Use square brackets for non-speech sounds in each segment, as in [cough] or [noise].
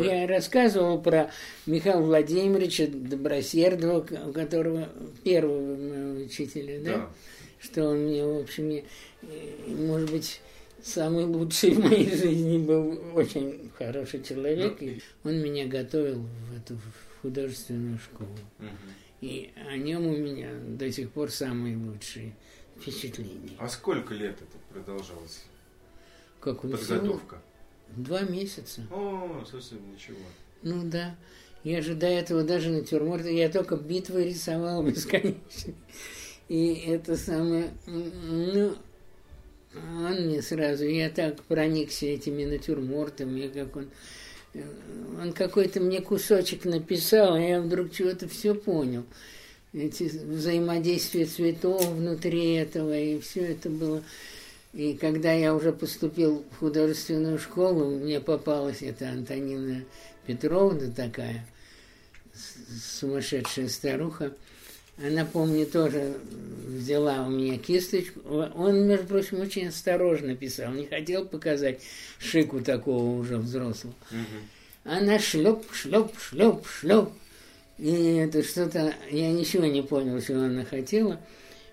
Я рассказывал про Михаила Владимировича Добросердова, у которого первого моего учителя, да? Да. Что он мне, в общем, мне, может быть, самый лучший [laughs] в моей жизни был очень хороший человек, и он меня готовил в эту художественную школу. Мгм. И о нем у меня до сих пор самые лучшие впечатления. А сколько лет это продолжалось? Как он всего? Два месяца. О, совсем ничего. Ну да. Я же до этого даже натюрморты, я только битвы рисовал [laughs] бесконечно. И это самое, ну, он мне сразу, я так проникся этими натюрмортами, как он, э, он какой-то мне кусочек написал, а я вдруг чего-то все понял. Эти взаимодействия цветов внутри этого, и все это было. И когда я уже поступил в художественную школу, мне попалась эта Антонина Петровна такая, сумасшедшая старуха. Она, помню, тоже взяла у меня кисточку. Он, между прочим, очень осторожно писал, не хотел показать шику такого уже взрослого. Мгм. Она шлеп, шлеп, шлеп, шлеп. И это что-то, я ничего не понял, чего она хотела.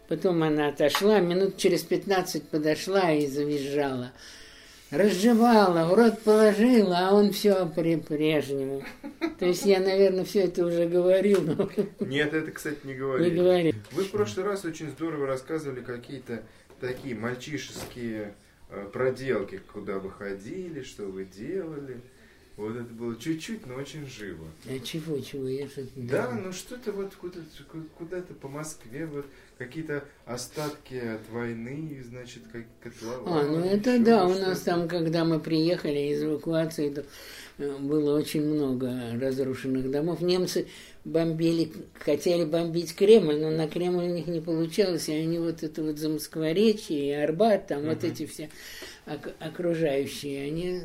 Потом она отошла, минут через 15 подошла и завизжала. Разжевала, в рот положила, а он все прежнему. То есть я, наверное, все это уже говорил, но Нет, это, кстати, не не говорили. говорил. Вы в прошлый раз очень здорово рассказывали какие-то такие мальчишеские э, проделки, куда вы ходили, что вы делали. Вот это было чуть-чуть, но очень живо. А чего, чего, я что-то Да, ну что-то вот куда-то, куда-то по Москве, вот какие-то остатки от войны, значит, как котлован. А, ну это да, у нас там, когда мы приехали из эвакуации, то э, было очень много разрушенных домов. Немцы бомбили, хотели бомбить Кремль, но на Кремль у них не получалось, и они вот это вот Замоскворечье и Арбат, там вот Мгм. эти все ок- окружающие, они,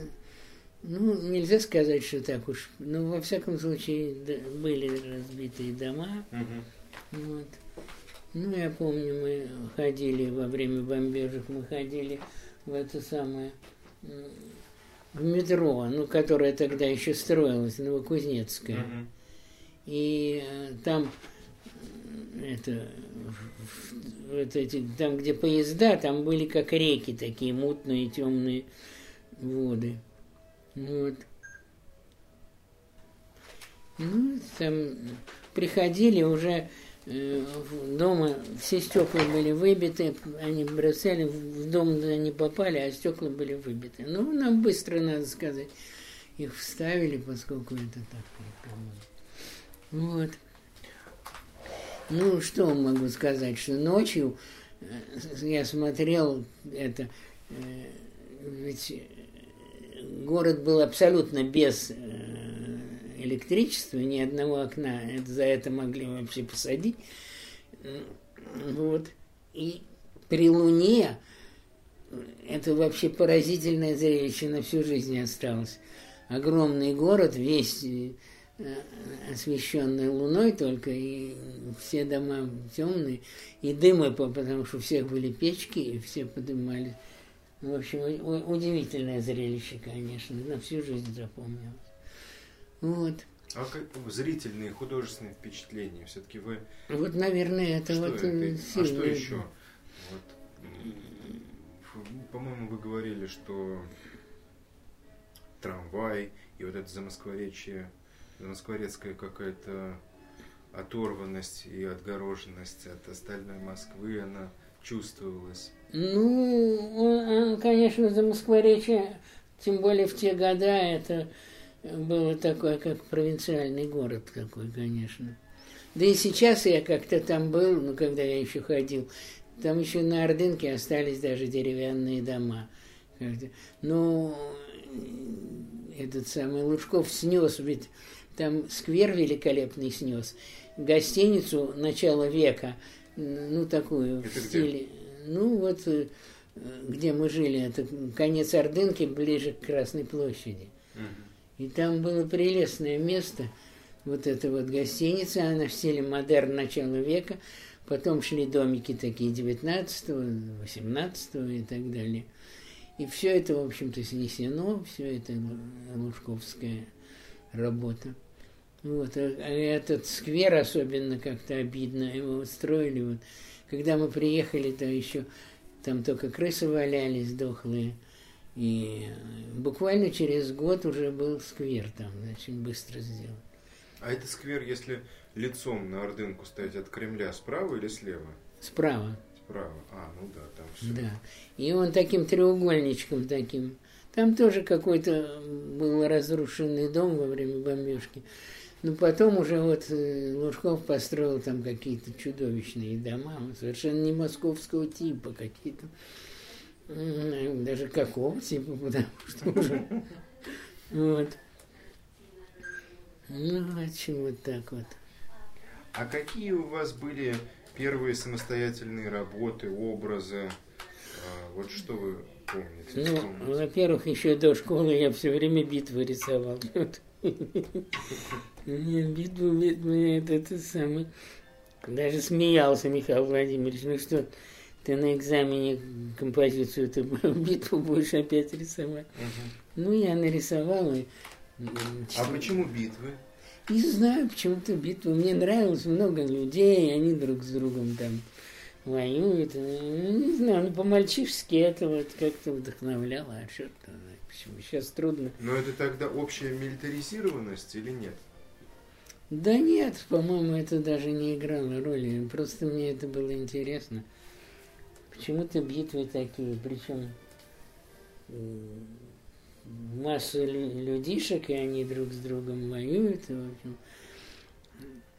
ну, нельзя сказать, что так уж, но во всяком случае да, были разбитые дома, Мгм. вот. Ну, я помню, мы ходили во время бомбежек, мы ходили в это самое, в метро, ну, которое тогда еще строилось, Новокузнецкое. Мгм. И э, там, это, вот эти, там, где поезда, там были как реки такие мутные, темные воды. Вот. Ну, там приходили уже э, дома, все стекла были выбиты, они бросали, в дом не попали, а стекла были выбиты. Ну, нам быстро, надо сказать, их вставили, поскольку это так. Вот. Ну, что могу сказать, что ночью э, я смотрел это, э, ведь город был абсолютно без э, электричества, ни одного окна, это, за это могли вообще посадить. Вот. И при луне э, это вообще поразительное зрелище на всю жизнь осталось. Огромный город, весь э, освещенный луной только, и все дома темные, и дымы, по- потому что у всех были печки, и все подымали. В общем, удивительное зрелище, конечно, на всю жизнь запомнилось. Вот. А как зрительные, художественные впечатления? Все-таки вы Вот, наверное, это что вот это? э, А сильно. что еще? Вот, по-моему, вы говорили, что трамвай и вот это замоскворечье, замоскворецкая какая-то оторванность и отгороженность от остальной Москвы, она чувствовалась. Ну, он, он, конечно, за Москворечье, тем более в те года, это было такое, как провинциальный город такой, конечно. Да и сейчас я как-то там был, ну, когда я еще ходил, там еще на Ордынке остались даже деревянные дома. Ну, этот самый Лужков снес, ведь там сквер великолепный снес, гостиницу начала века, ну, такую Это в где? Ну, вот э, где мы жили, это конец Ордынки, ближе к Красной площади. И там было прелестное место, вот эта вот гостиница, она в стиле модерн начала века, потом шли домики такие 19-го, 18 и так далее. И все это, в общем-то, снесено, все это Лужковское работа. Вот, а, а этот сквер особенно как-то обидно его устроили. Вот. Когда мы приехали, то еще там только крысы валялись дохлые. И буквально через год уже был сквер там, очень быстро сделан. А это сквер, если лицом на Ордынку стоять от Кремля, справа или слева? Справа. Справа. А, ну да, там все. Да. И он таким треугольничком таким. Там тоже какой-то был разрушенный дом во время бомбежки. Но потом уже вот э, Лужков построил там какие-то чудовищные дома, совершенно не московского типа какие-то. Даже какого типа, потому что уже... [laughs] Вот. Ну, в общем, вот так вот. А какие у вас были первые самостоятельные работы, образы? А, вот что вы помните? Ну, во-первых, еще до школы я все время битвы рисовал. [laughs] Битву, битву, это, это самое. Даже смеялся Михаил Владимирович, ну что, ты на экзамене композицию эту [laughs] битву будешь опять рисовать. Угу. Ну, я нарисовал. И, а почему битвы? Не знаю, почему-то битвы. Мне нравилось много людей, они друг с другом там воюют. Ну, не знаю, ну по-мальчишески это вот как-то вдохновляло. А что почему? Сейчас трудно. Но это тогда общая милитаризированность или нет? Да нет, по-моему, это даже не играло роли. Просто мне это было интересно. Почему-то битвы такие, причем масса людишек, и они друг с другом воюют. И, в общем,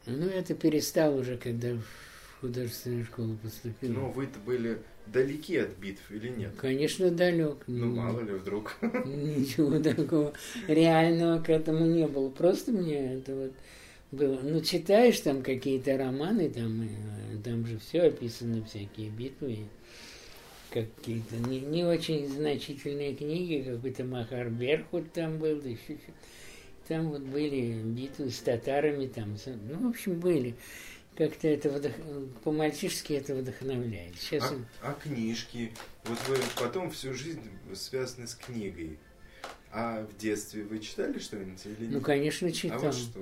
ну, это перестал уже, когда в художественную школу поступил. Но вы-то были далеки от битв или нет? Конечно, далек. Ну, мало ли вдруг. Ничего такого реального к этому не было. Просто мне это вот было. Ну, читаешь там какие-то романы, там, там же все описано, всякие битвы какие-то не, не очень значительные книги, какой-то Махар Берхут там был, да еще там вот были битвы с татарами, там, ну, в общем, были. Как-то это вдох... по-мальчишески это вдохновляет. Сейчас а, он... а книжки? Вот вы потом всю жизнь связаны с книгой. А в детстве вы читали что-нибудь или нет? Ну, конечно, читал. А вот что?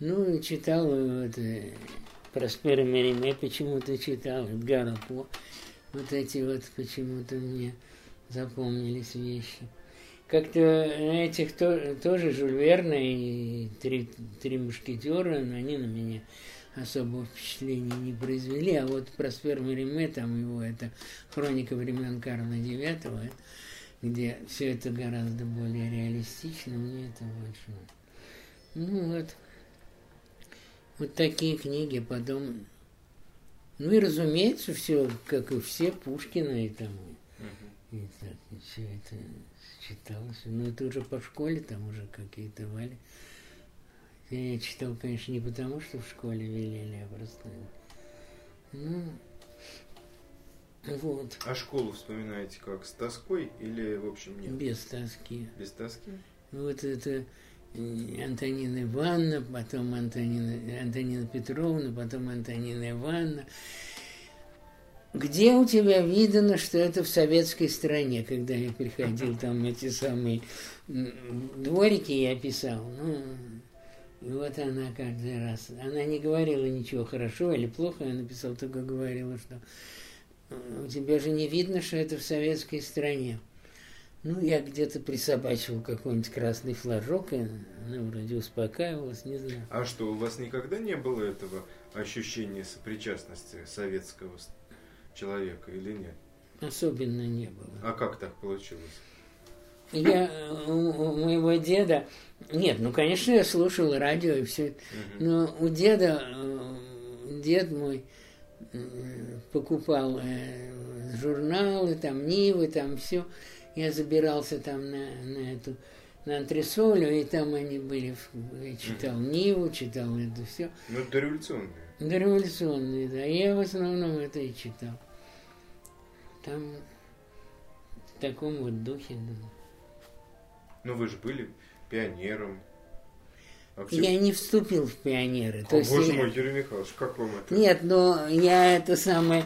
Ну, читал вот, э, Проспера Мериме почему-то читал, Эдгара По вот эти вот почему-то мне запомнились вещи. Как-то этих то, тоже Жюль Верна и три, три мушкетера, они на меня особого впечатления не произвели, а вот Проспер Мериме, там его это хроника времен Карла IX, где все это гораздо более реалистично, мне это больше. Ну вот, вот такие книги, потом ну и разумеется, все, как и все, Пушкина и там. И, и так, и все это читалось. Но это уже по школе, там уже какие-то вали. Я читал, конечно, не потому, что в школе велели, а просто. Ну, вот. А школу вспоминаете как? С тоской или, в общем, нет? Без тоски. Без тоски? Вот это Антонина Ивановна, потом Антонина, Антонина Петровна, потом Антонина Ивановна. Где у тебя видно, что это в советской стране, когда я приходил, там эти самые дворики я писал, ну, и вот она каждый раз, она не говорила ничего хорошо или плохо, я написал, только говорила, что у тебя же не видно, что это в советской стране. Ну, я где-то присобачивал какой-нибудь красный флажок, и она вроде успокаивалась, не знаю. А что, у вас никогда не было этого ощущения сопричастности советского человека или нет? Особенно не было. А как так получилось? Я у, у моего деда, нет, ну конечно я слушал радио и все, угу. но у деда, э, дед мой покупал э, журналы, там Нивы, там все я забирался там на, на эту на антресолю, и там они были, я читал Ниву, читал это все. Ну, дореволюционные. Дореволюционные, да. Я в основном это и читал. Там в таком вот духе, да. Ну, вы же были пионером, Вообще... Я не вступил в пионеры. О, То есть боже я... мой, Юрий Михайлович, как вам это? Нет, но я это самое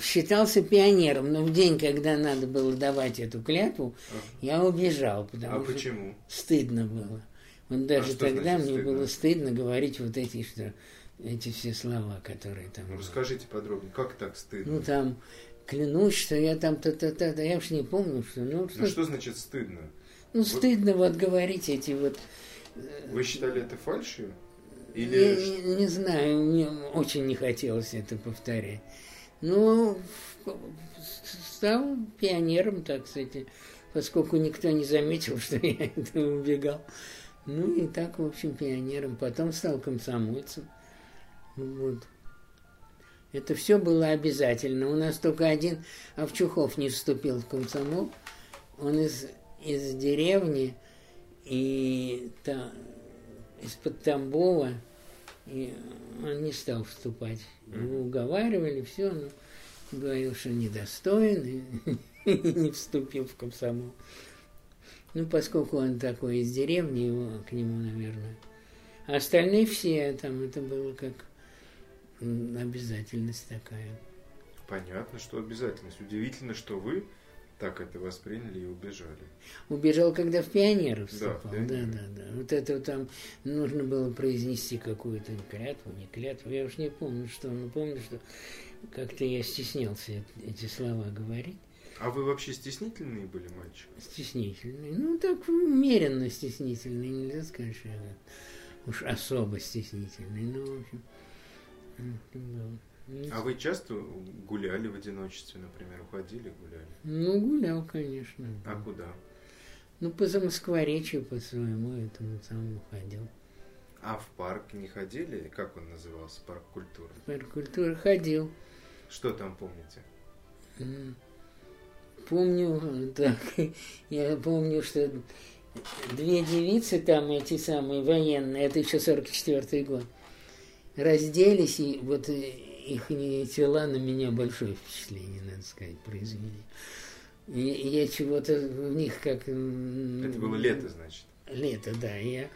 считался пионером, но в день, когда надо было давать эту клятву, ага. я убежал, потому а что почему? стыдно было. Вот даже А тогда мне стыдно? было стыдно говорить вот эти, что эти все слова, которые там. Ну, расскажите подробнее, как так стыдно? Ну там клянусь, что я там та-та-та, да я уж не помню, что. Ну, Ну что значит стыдно? ну стыдно вот говорить эти вот. Вы считали это фальшью? Или не, не знаю, мне очень не хотелось это повторять. Ну, стал пионером, так сказать, поскольку никто не заметил, [laughs] что я это убегал. Ну и так, в общем, пионером. Потом стал комсомольцем. Вот. Это все было обязательно. У нас только один Овчухов не вступил в комсомол. Он из, из деревни и та, из-под Тамбова, и он не стал вступать. Его уговаривали, все, но говорил, что недостоин, [laughs] и не вступил в комсомол. Ну, поскольку он такой из деревни, его к нему, наверное. А остальные все, там, это было как обязательность такая. понятно, что обязательность. Удивительно, что вы так это восприняли и убежали. Убежал, когда в пионеры Да, вступал. Да, пионеры. да, да. Вот это там нужно было произнести какую-то клятву, не клятву. Я уж не помню, что. Но помню, что как-то я стеснялся эт- эти слова говорить. А вы вообще стеснительные были мальчик? Стеснительный. Ну, так умеренно стеснительный. Нельзя сказать, что я уж особо стеснительный. Ну, в общем, м, это было. А вы часто гуляли в одиночестве, например, уходили гуляли? Ну, гулял, конечно. А куда? Ну, по Замоскворечью, по своему этому самому ходил. А в парк не ходили? Как он назывался? Парк культуры. В парк культуры ходил. Что там помните? Помню, э, [laughs] так, я помню, что две девицы там, эти самые военные, это еще 44 год, разделись, и вот их тела на меня большое впечатление, надо сказать, произвели. И и я чего-то в них как... Это было лето, значит. Лето, да. Я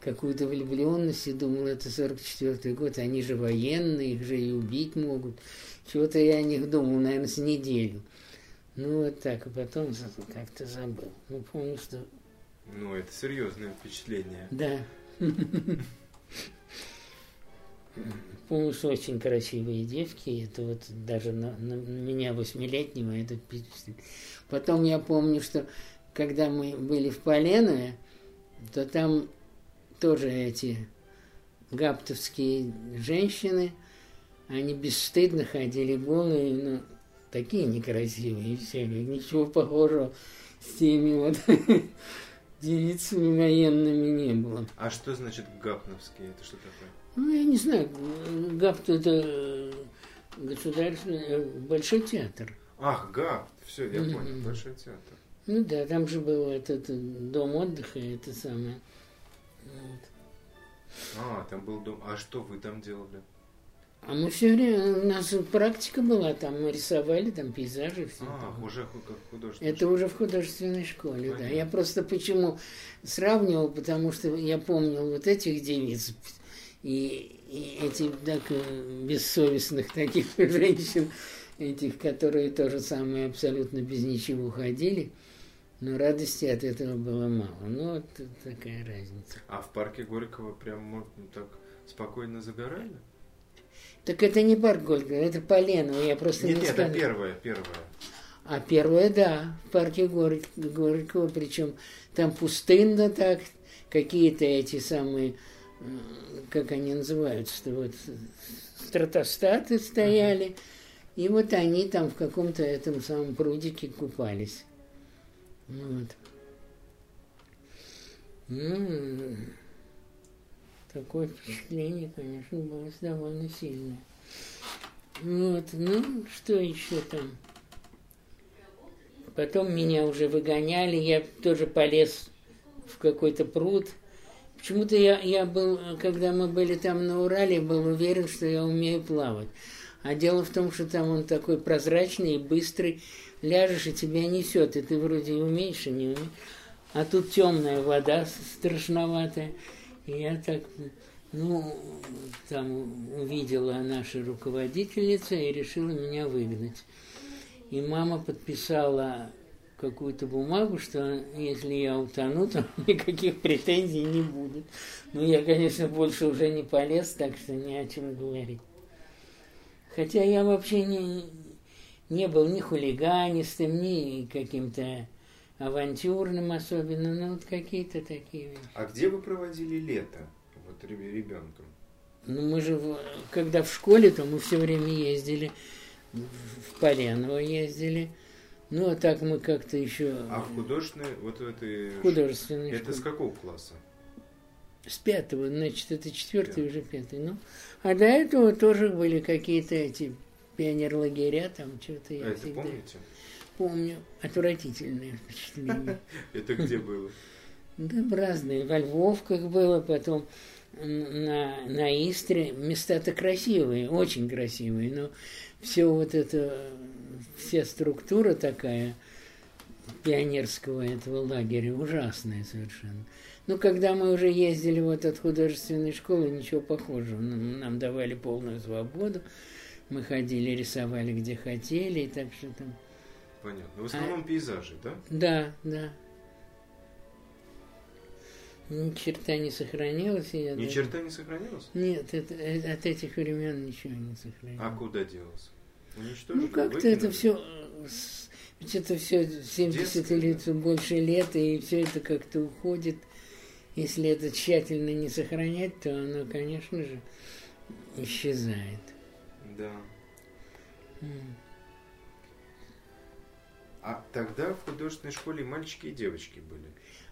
какую-то влюбленность и думал, это 44 год, они же военные, их же и убить могут. Чего-то я о них думал, наверное, с неделю. Ну, вот так, а потом как-то забыл. Ну, помню, что... Ну, это серьезное впечатление. Да. [laughs] Помню, что очень красивые девки. Это вот даже на, на меня восьмилетнего это. Потом я помню, что когда мы были в Поленове, то там тоже эти гаптовские женщины, они бесстыдно ходили голые, ну, такие некрасивые все, ничего похожего с теми вот [laughs] девицами военными не было. А что значит гапновский? Это что такое? Ну, я не знаю, ГАПТ это э, государственный э, большой театр. Ах, ГАП. Все, я понял. Большой театр. Ну да, там же был этот э, дом отдыха, это самое. Вот. А, там был дом. А что вы там делали? А мы все время, у нас практика была, там мы рисовали, там пейзажи, все. А, уже ху- как художник. Это уже в художественной школе, да. Понятно. Я просто почему сравнивал, потому что я помнил вот этих девиц и, и этих так э, бессовестных таких [laughs] женщин, этих, которые тоже самое абсолютно без ничего ходили. Но радости от этого было мало. Ну, вот такая разница. А в парке Горького прям можно так спокойно загорали? Так это не парк Горького, это Поленово, я просто Нет, не нет, это первое, первое. А первое, да, в парке Горь- Горького, причем там пустынно так, какие-то эти самые, как они называются, вот стратостаты стояли, и вот они там в каком-то этом самом прудике купались. Вот. Ну, такое впечатление, конечно, было довольно сильное. Вот, ну, что еще там? Потом меня уже выгоняли, я тоже полез в какой-то пруд. Почему-то я, я был, когда мы были там на Урале, был уверен, что я умею плавать. А дело в том, что там он такой прозрачный и быстрый. Ляжешь, и тебя несет, и ты вроде и умеешь, и не умеешь. А тут темная вода страшноватая. И я так, ну, там увидела наша руководительница и решила меня выгнать. И мама подписала какую-то бумагу, что если я утону, то [laughs] никаких претензий не будет. Но я, конечно, больше уже не полез, так что ни о чем говорить. Хотя я вообще не, не был ни хулиганистым, ни каким-то авантюрным особенно, но вот какие-то такие вещи. А где вы проводили лето, вот ребенком? Ну, мы же, когда в школе, то мы все время ездили, в Поленово ездили. Ну, а так мы как-то еще... А в художественной, вот в этой... Художественной Это школе. с какого класса? С пятого, значит, это четвертый, уже пятый. Ну, а до этого тоже были какие-то эти пионер-лагеря, там что-то я а всегда... это помните? Помню. Отвратительные впечатления. [laughs] Это где было? Да, в разные. Во Львовках было, потом на, на Истре. Места-то красивые, очень красивые, но все вот это, вся структура такая пионерского этого лагеря ужасная совершенно. Ну, когда мы уже ездили вот от художественной школы, ничего похожего. Нам, нам давали полную свободу. Мы ходили, рисовали где хотели, и так что там... Понятно. В основном а, пейзажи, да? Да, да. Ни черта не сохранилось. Я Ни даже... черта не сохранилось? Нет, это, э, от этих времен ничего не сохранилось. А куда делось? Уничтожили? Ну, как-то это все... Ведь это все 70 Детское, или да? больше лет, и все это как-то уходит. Если это тщательно не сохранять, то оно, конечно же, исчезает. Да. А тогда в художественной школе мальчики и девочки были?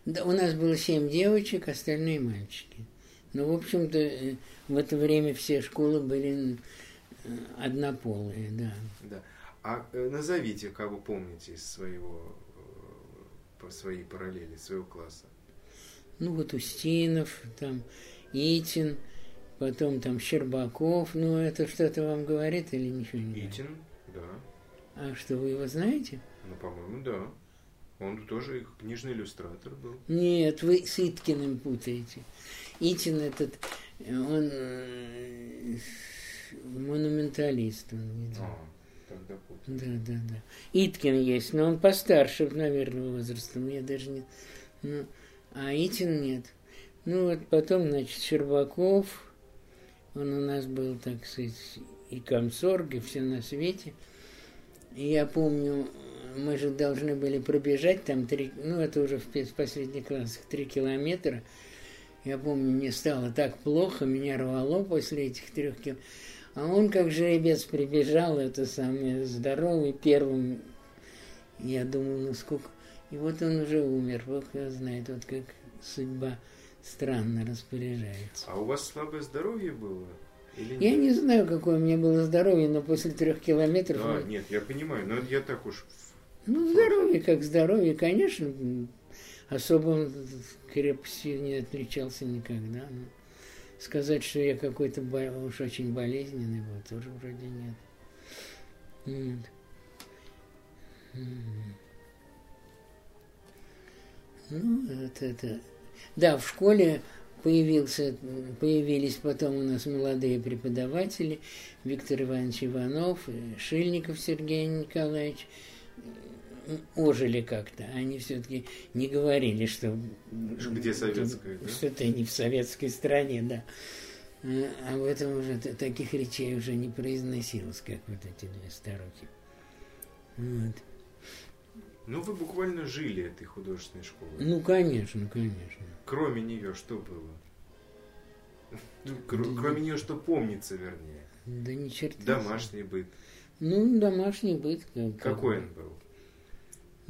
Да, у нас было семь девочек, остальные мальчики. Но, ну, в общем-то, э, в это время все школы были э, однополые, да. Да. А э, назовите, кого помните из своего, по своей параллели, своего класса. Ну, вот Устинов, там, Итин, потом там Щербаков. Ну, это что-то вам говорит или ничего не говорит? Итин, да. А что, вы его знаете? Ну, по-моему, да. Он тоже книжный иллюстратор был. Нет, вы с Иткиным путаете. Итин этот, он э, монументалист. Он, а, тогда путаю. Да, да, да. Иткин есть, но он постарше, наверное, возрастом. Я даже не... Ну, а Итин нет. Ну вот потом, значит, Щербаков, он у нас был, так сказать, и комсорг, и все на свете. И я помню, мы же должны были пробежать там три, ну это уже в последних классах, три километра. Я помню, мне стало так плохо, меня рвало после этих трех километров. А он как жеребец прибежал, это самое, здоровый, первым. Я думал, ну сколько... И вот он уже умер, Бог его знает, вот как судьба странно распоряжается. А у вас слабое здоровье было? Или нет? Я не знаю, какое у меня было здоровье, но после трех километров... Да, нет, я понимаю, но я так уж ну, здоровье как здоровье, конечно. Особо крепостью не отличался никогда. Но сказать, что я какой-то уж очень болезненный был, тоже вроде нет. нет. Ну, вот это... Да, в школе появился, появились потом у нас молодые преподаватели, Виктор Иванович Иванов, Шильников Сергей Николаевич, ожили как-то. Они все-таки не говорили, что... Где советская, да? Что ты не в советской стране, да. А в этом уже таких речей уже не произносилось, как вот эти две старухи. Вот. Ну, вы буквально жили этой художественной школой. Ну, конечно, конечно. Кроме нее что было? [laughs] Ну, кроме нее что помнится, вернее? Да ни черта. Домашний быт. Ну, домашний быт. Как, Какой он был?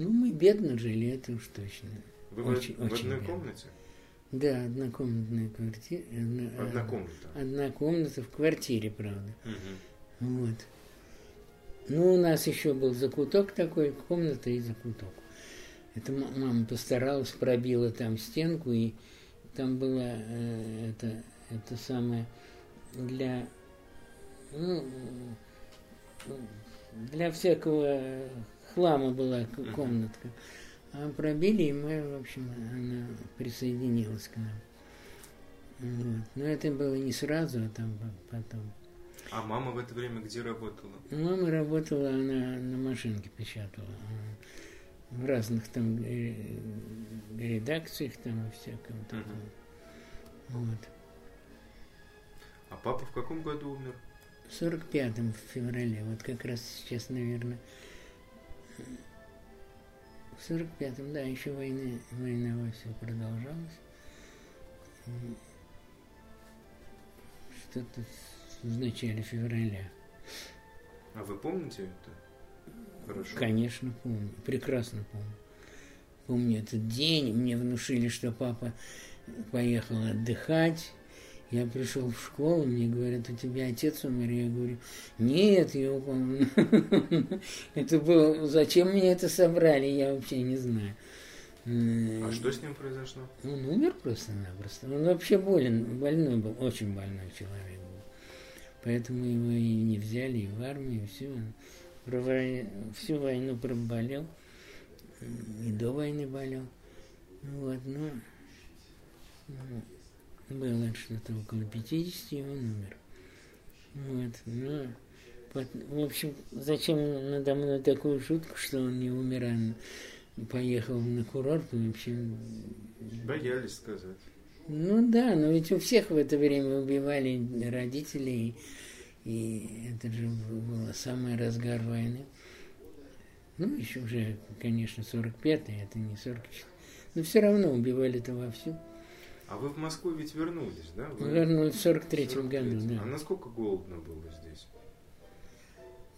Ну, мы бедно жили, это уж точно. Вы очень, в, очень в одной бедно. комнате? Да, однокомнатная квартира. Одна, одна комната? Одна комната в квартире, правда. Угу. Вот. Ну, у нас еще был закуток такой, комната и закуток. Это мама постаралась, пробила там стенку, и там было э, это, это самое для, ну, для всякого хлама была комнатка. А пробили, и мы, в общем, она присоединилась к нам. Вот. Но это было не сразу, а там потом. А мама в это время где работала? Мама работала, она на машинке печатала. в разных там э, редакциях там и всяком таком. Вот. А папа в каком году умер? В 45-м в феврале, вот как раз сейчас, наверное. В 45-м, да, еще война, война во все продолжалась. Что-то в начале февраля. А вы помните это? Хорошо. Конечно, помню. Прекрасно помню. Помню этот день. Мне внушили, что папа поехал отдыхать. Я пришел в школу, мне говорят, у тебя отец умер. Я говорю, нет, я помню. [laughs] Это было, зачем мне это собрали, я вообще не знаю. А что с ним произошло? Он умер просто-напросто. Он вообще болен, больной был, очень больной человек был. Поэтому его и не взяли, и в армию, и все. Он всю войну проболел, и до войны болел. Вот, ну, было что-то около 50, и он умер. Вот, ну, в общем, зачем надо мной такую шутку, что он не умер, а поехал на курорт, вообще... Боялись сказать. Ну да, но ведь у всех в это время убивали родителей, и это же было самый разгар войны. Ну, еще уже, конечно, 45-й, это не 44 но все равно убивали-то вовсю. А вы в Москву ведь вернулись, да? Вы... Вернулись в 43-м году, да. А насколько голодно было здесь?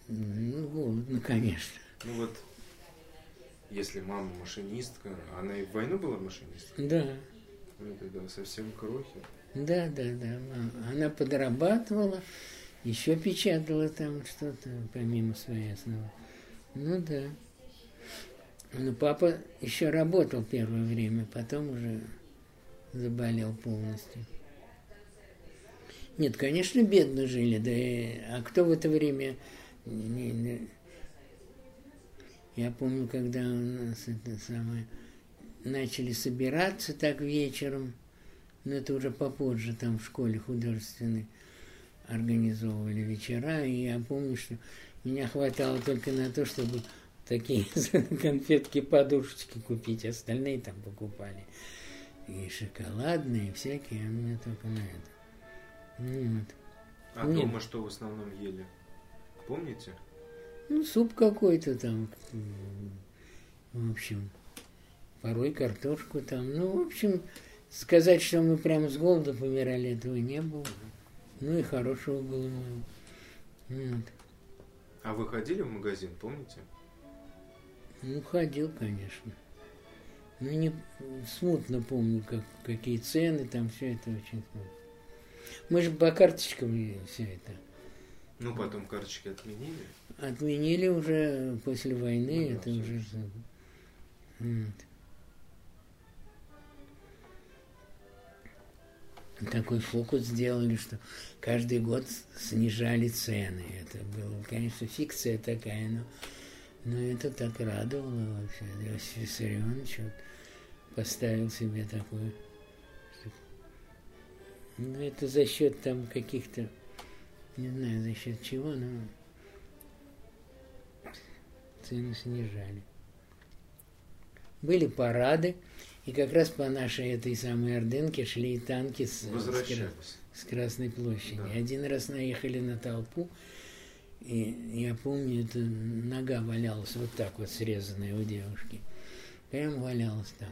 Ну, голодно, конечно. Ну вот, если мама машинистка, она и в войну была машинисткой? Да. Ну, тогда совсем крохи. Да, да, да. Она подрабатывала, еще печатала там что-то, помимо своей основы. Ну да. Но папа еще работал первое время, потом уже заболел полностью. Нет, конечно, бедно жили, да и, а кто в это время... Я помню, когда у нас это самое начали собираться так вечером, но это уже попозже там в школе художественной организовывали вечера, и я помню, что меня хватало только на то, чтобы такие [laughs] конфетки, подушечки купить, остальные там покупали и шоколадные, и всякие, а мне только на это. Ну, вот. А Нет. дома что в основном ели? Помните? Ну, суп какой-то там, в общем, порой картошку там. Ну, в общем, сказать, что мы прям с голода помирали, этого не было. Ну и хорошего было мало. Вот. А вы ходили в магазин, помните? Ну, ходил, конечно. Ну, не смутно помню, как, какие цены, там все это очень смутно. Мы же по карточкам все это. Ну, потом карточки отменили? Отменили уже после войны, ну, это да, уже... Вот. Такой фокус сделали, что каждый год снижали цены. Это была, конечно, фикция такая, но, но это так радовало вообще. Иосиф Виссарионович вот, поставил себе такой. Ну, это за счет там каких-то, не знаю за счет чего, но цены снижали. Были парады, и как раз по нашей этой самой Ордынке шли танки с, с, с Красной площади. Да. Один раз наехали на толпу, и я помню, это нога валялась вот так вот срезанная у девушки. Прям валялась там.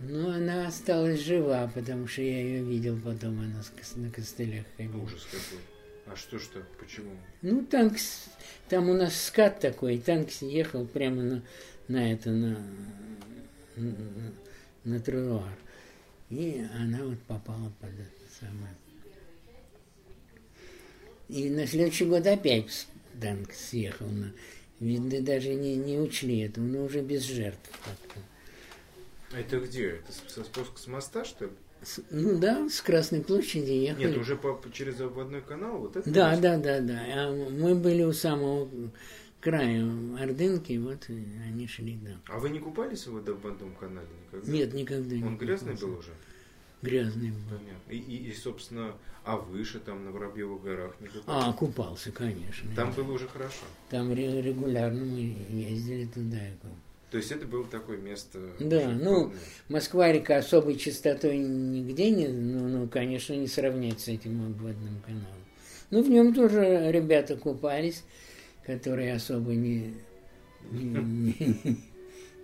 Но она осталась жива, потому что я ее видел потом, она на костылях ходила. Ужас какой. А что что? Почему? Ну, танк, там у нас скат такой, танк ехал прямо на, на это, на, на, на тротуар. И она вот попала под это самое. И на следующий год опять танк съехал. На, видно, даже не, не учли этого, но уже без жертв как-то. Это где? Это со спуск с моста, что ли? Ну да, с Красной площади ехали. Нет, уже по, через обводной канал, вот это? Да, да, да, да. А мы были у самого края Ордынки, вот они шли, да. А вы не купались в обводном канале никогда? Нет, никогда не Он грязный был уже? Грязный был. И, и, и, собственно, а выше, там, на Воробьевых горах не купался? А, купался, конечно. Там было уже хорошо? Там регулярно мы ездили туда. То есть это было такое место... Да, ну. Москва-река особой частотой нигде не, ну, ну, конечно, не сравнять с этим обводным каналом. Ну, в нем тоже ребята купались, которые особо не, не, не-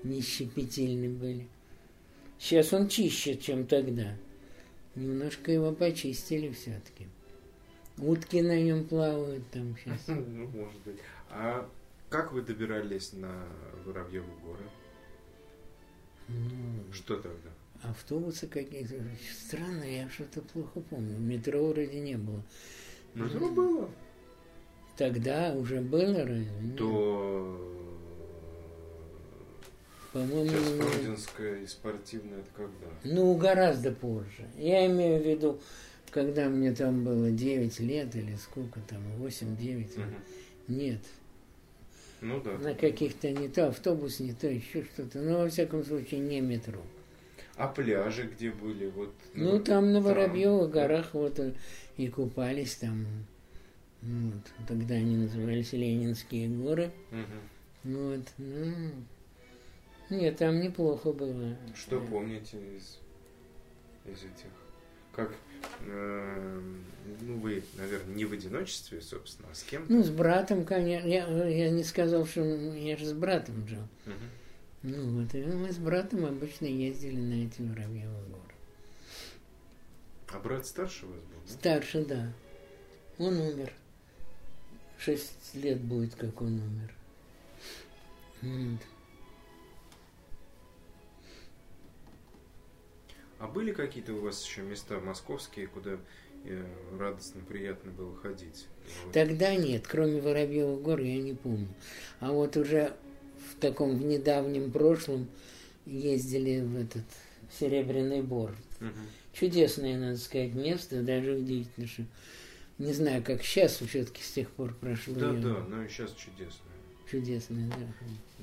не щепетильны были. Сейчас он чище, чем тогда. Немножко его почистили все-таки. Утки на нем плавают там сейчас. [laughs] Ну, может быть. А как вы добирались на Воробьевы горы? Ну, Что тогда? автобусы какие-то. Странно, я что-то плохо помню. Метро вроде не было. Метро было. Тогда уже было разве? То По-моему, сейчас ну, Фрунзенская и спортивная это когда? ну, гораздо позже. Я имею в виду, когда мне там было 9 лет или сколько там, 8-9. Мгм. Нет, Ну да. на каких-то не то автобус, не то еще что-то. Но, во всяком случае, не метро. А пляжи где были? Вот, Ну, там на Воробьевых горах вот э, и купались там. Ну, Вот, тогда они назывались Ленинские горы. Мгм. Вот. Ну, нет, там неплохо было. Что помните из, из этих? Как, эм, ну вы, наверное, не в одиночестве, собственно, а с кем? Ну, с братом, конечно. Я, я не сказал, что я же с братом жил. Мгм. Ну, вот, и мы с братом обычно ездили на эти Воробьевы горы. А брат старше вас был? да? Старше, да. Он умер. Шесть лет будет, как он умер. Вот. А были какие-то у вас еще места московские, куда э, радостно, приятно было ходить? Тогда нет, кроме Воробьевых гор я не помню. А вот уже в таком в недавнем прошлом ездили в этот Серебряный Бор. Мгм. Чудесное, надо сказать, место, даже удивительно, что не знаю, как сейчас, все-таки с тех пор прошло. Да, я- да, ну и сейчас чудесно. Чудесное, да.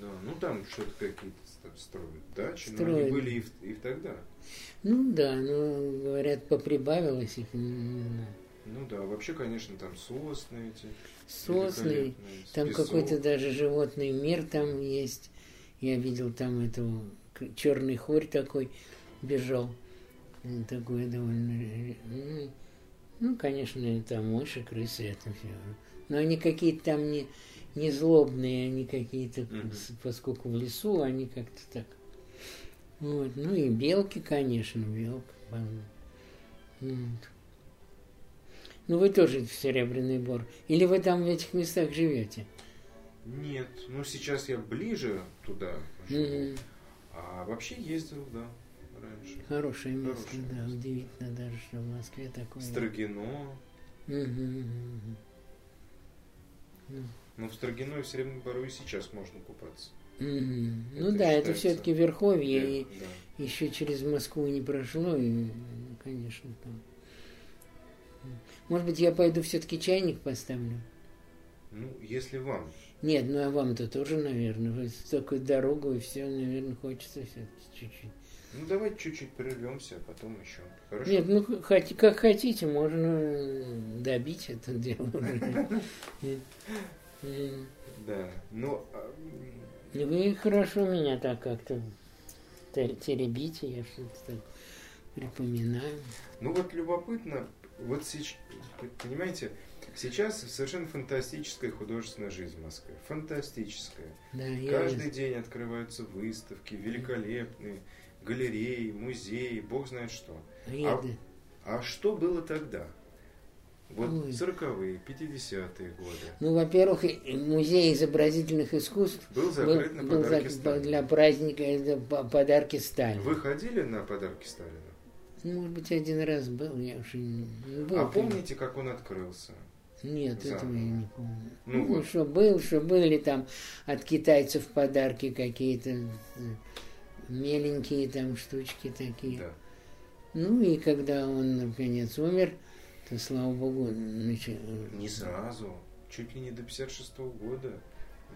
Да, ну там что-то какие-то ст- строят дачи, но Строят. они были и, в- и тогда. Ну да, ну, говорят, поприбавилось их, не, не знаю. Ну да, вообще, конечно, там сосны эти. Сосны, там какой-то даже животный мир там есть. Я видел там этого черный хорь такой бежал. Он Такой довольно... Ну, ну, конечно, там мыши, крысы, это все. Но они какие-то там не, не злобные, они какие-то, с- поскольку в лесу, они как-то так. Вот. Ну и белки, конечно, белка. по-моему. Вот. Ну вы тоже в Серебряный Бор. Или вы там в этих местах живете? Нет, ну сейчас я ближе туда живу. Мгм. А вообще ездил, да, раньше. Хорошее место, Хорошее да, место. удивительно даже, что в Москве такое. Строгино. Мгм, Ну, в Строгино и в Серебряном Бару и сейчас можно купаться. Мгм. Ну Это да, это считается- все-таки Верховье, и Да. еще через Москву не прошло, и, ну, конечно, там. Может быть, я пойду все-таки чайник поставлю? Ну, если вам. Нет, ну а вам-то тоже, наверное. Вы такую дорогу и все, наверное, хочется все-таки чуть-чуть. Ну, давайте чуть-чуть прервемся, а потом еще. Хорошо? Нет, ну хоть- как хотите, можно э, добить это дело. уже. [laughs] М. Да. Ну, И Вы хорошо меня так как-то те- теребите, я что-то так припоминаю. ну вот любопытно, вот сейчас, понимаете, сейчас совершенно фантастическая художественная жизнь в Москве. Фантастическая. Да, я Каждый день открываются выставки, великолепные, галереи, музеи, бог знает что. я- а- А что было тогда? Вот Ой. 40-е, 50-е годы. Ну, во-первых, музей изобразительных искусств Был был, закрыт на был подарки Сталина. для праздника по- подарки Сталина. Вы ходили на подарки Сталина? Может быть, один раз был, я уже не не был. А помните, как он открылся? Нет, Заново. этого я не помню. Ну Ну, вот. что был, что были там от китайцев подарки какие-то э, меленькие там штучки такие. Да. Ну и когда он наконец умер, то слава богу, начал. Не сразу. Чуть ли не до 56 года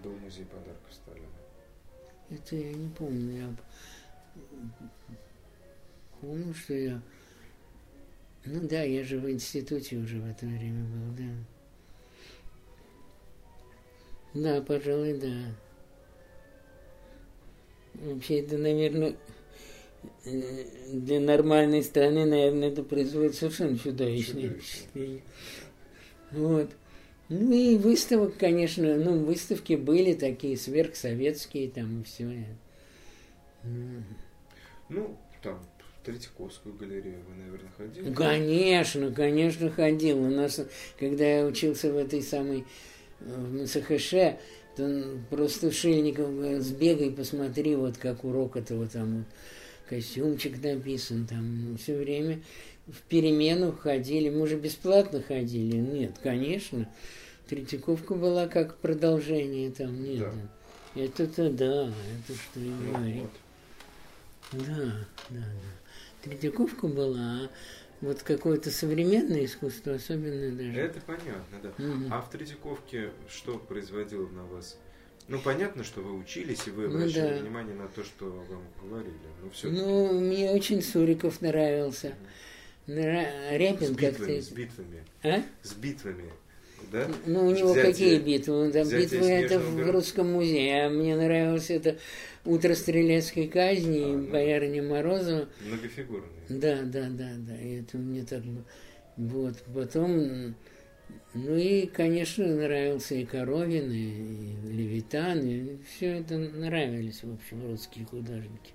был музей подарков Сталина. Это я не помню. Я помню, что я. Ну да, я же в институте уже в это время был, да. Да, пожалуй, да. Вообще это, наверное, для нормальной страны, наверное, это производит совершенно чудовищное впечатление. Вот. Ну и выставок, конечно, ну, выставки были такие сверхсоветские там и все. Ну, там, в Третьяковскую галерею вы, наверное, ходили? Конечно, конечно, ходил. У нас, когда я учился в этой самой в МСХШ, то просто Шильников говорит, сбегай, посмотри, вот как урок этого там, вот, костюмчик написан, там все время в перемену ходили. Мы уже бесплатно ходили. Нет, конечно. Третьяковка была как продолжение там. Нет, да. это-то да, это что и ну, говорить. Вот. Да, да, да. Третьяковка была, а вот какое-то современное искусство, особенно даже. Это понятно, да. Угу. А в Третьяковке что производило на вас? Ну, понятно, что вы учились, и вы ну обращали ну, да. внимание на то, что вам говорили. Но все ну, мне очень Суриков нравился. Нра... Репин как-то... С битвами. А? С битвами. Да? Ну, у него взятие, какие битвы? Там битвы это в Русском музее. А мне нравилось это «Утро стрелецкой казни», а, ну, «Боярыня Морозова». Многофигурные. Да, да, да, да. И это мне так... Вот. Потом... Ну и, конечно, нравился и Коровин, и Левитан, и все это нравились, в общем, русские художники.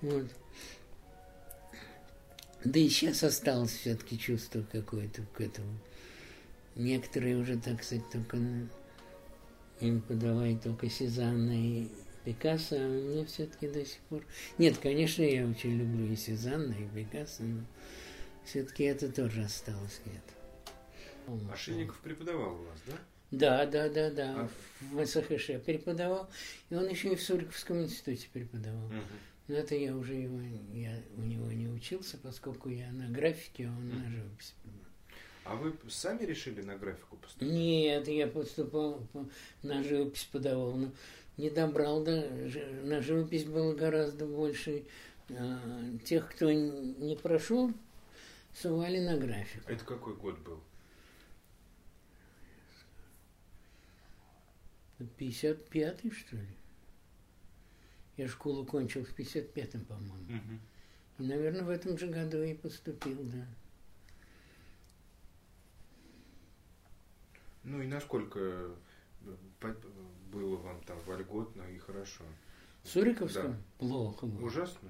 Вот. Да и сейчас осталось все-таки чувство какое-то к этому. Некоторые уже, так сказать, только им подавай только Сезанна и Пикассо, а мне все-таки до сих пор... Нет, конечно, я очень люблю и Сезанна, и Пикассо, но все-таки это тоже осталось где-то. Шильников преподавал у вас, да? Да, да, да, да. А... В СХШ преподавал. И он еще и в Суриковском институте преподавал. Угу. Но это я уже его, я у него не учился, поскольку я на графике, а он на живописи. А вы сами решили на графику поступить? Нет, я поступал на живопись подавал, но не добрал, да, на живопись было гораздо больше. А, тех, кто не прошел, сували на графику. Это какой год был? 55-й, что ли? Я школу кончил в 55-м, по-моему. Угу. И, наверное, в этом же году и поступил, да. Ну и насколько э, было вам там вольготно и хорошо? В Суриковском? Да. Плохо было. Ужасно?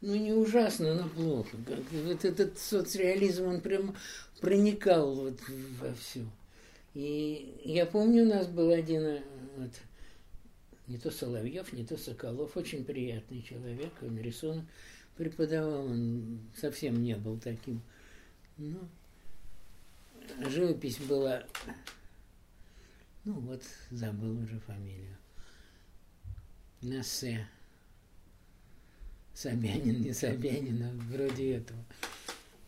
Ну, не ужасно, но плохо. Вот этот соцреализм, он прям проникал вот во все. И я помню, у нас был один э, вот, не то Соловьев, не то Соколов, очень приятный человек, он рисунок преподавал, он совсем не был таким. Ну, живопись была, ну вот, забыл уже фамилию. Нассе. Собянин, не Собянин, а вроде этого.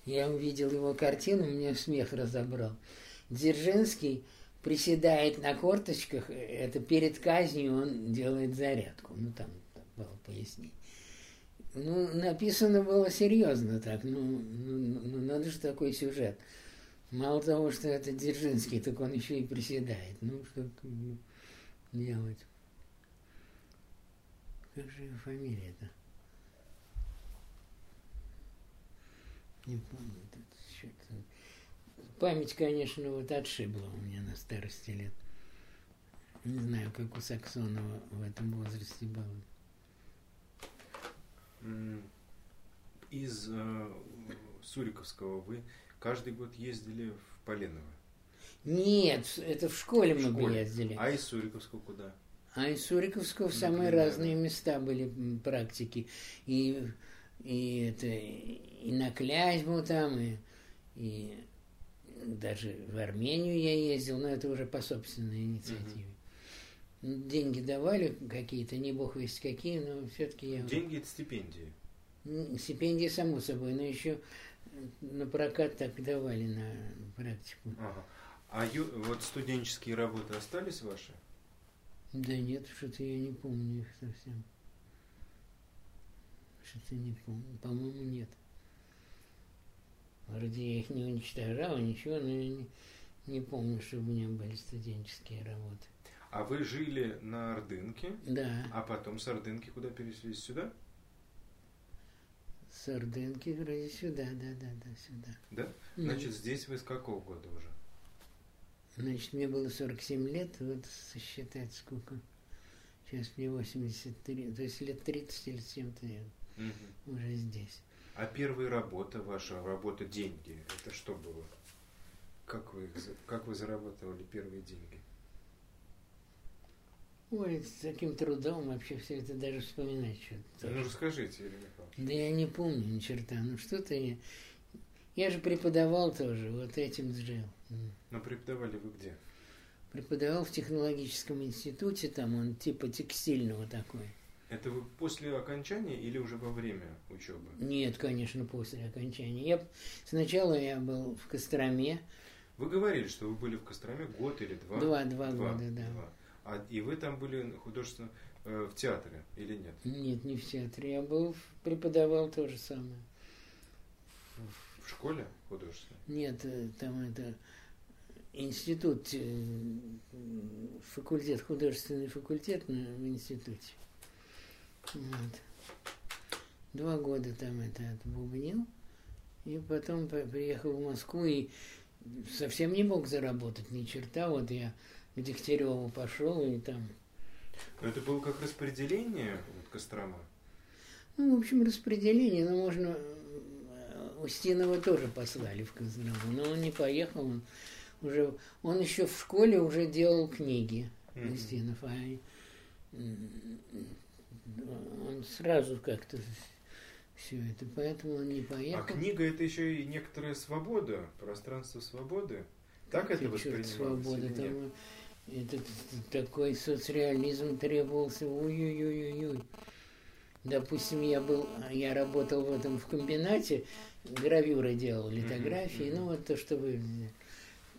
Я увидел его картину, мне смех разобрал. Дзержинский приседает на корточках, это перед казнью он делает зарядку. Ну, там было пояснение. Ну, написано было серьезно так. Ну, ну, ну, надо же такой сюжет. Мало того, что это Дзержинский, так он еще и приседает. Ну, что делать? Как же его фамилия-то? Не помню. Тут что-то Память, конечно, вот отшибла у меня на старости лет. Не знаю, как у Саксонова в этом возрасте было. Из э, Суриковского вы каждый год ездили в Поленово? Нет, это в школе в мы школе. бы ездили. А из Суриковского куда? А из Суриковского в самые Например, разные места были практики. И, и, это, и на Клязьму там, и, и даже в Армению я ездил, но это уже по собственной инициативе. Угу. Деньги давали какие-то, не бог весть какие, но все-таки я... Деньги это стипендии? Стипендии, само собой, но еще на прокат так давали на практику. Ага. А ю, вот студенческие работы остались ваши? Да нет, что-то я не помню их совсем. Что-то не помню. По-моему, нет. Вроде я их не уничтожал, ничего, но я не, не помню, чтобы у меня были студенческие работы. А вы жили на Ордынке, Да, а потом с Ордынки куда переселись? Сюда? с Ордынки вроде сюда, да, да, да, сюда. Да? Значит, здесь вы с какого года уже? Значит, мне было 47 лет, вот сосчитать сколько. Сейчас мне 83, то есть лет 30 или 7-то я Мгм. уже здесь. А первая работа ваша, работа деньги, это что было? Как вы, их как вы зарабатывали первые деньги? Ой, с таким трудом вообще все это даже вспоминать что-то. Ну, расскажите, Юрий Михайлович. Да я не помню ни черта, ну что-то я... Я же преподавал тоже, вот этим жил. Но преподавали вы где? Преподавал в технологическом институте, там он типа текстильного такой. Это вы после окончания или уже во время учебы? Нет, конечно, после окончания. Я сначала я был в Костроме, Вы говорили, что вы были в Костроме год или два? Два- два года, да. два. А, и вы там были художественно э, в театре или нет? Нет, не в театре. Я был, преподавал то же самое. В школе художественной? Нет, э, там это институт, э, факультет, художественный факультет на- в институте. Вот. Два года там это отбубнил. И потом по- приехал в Москву и совсем не мог заработать ни черта. Вот я к Дегтяреву пошел и там Но это было как распределение вот, Кострома? Ну, в общем, распределение, ну, можно... э, Устинова тоже послали в Козлову, но он не поехал, он уже... Он еще в школе уже делал книги, Мгм. Устинов, а он сразу как-то все это, поэтому он не А поехал. книга это еще и некоторая свобода, пространство свободы. Так это чёрт, воспринималось свобода, там э, этот такой соцреализм требовался, ой-ой-ой-ой. Допустим, я был, я работал в этом в комбинате, гравюры делал, литографии, мгм. ну вот то, что вы...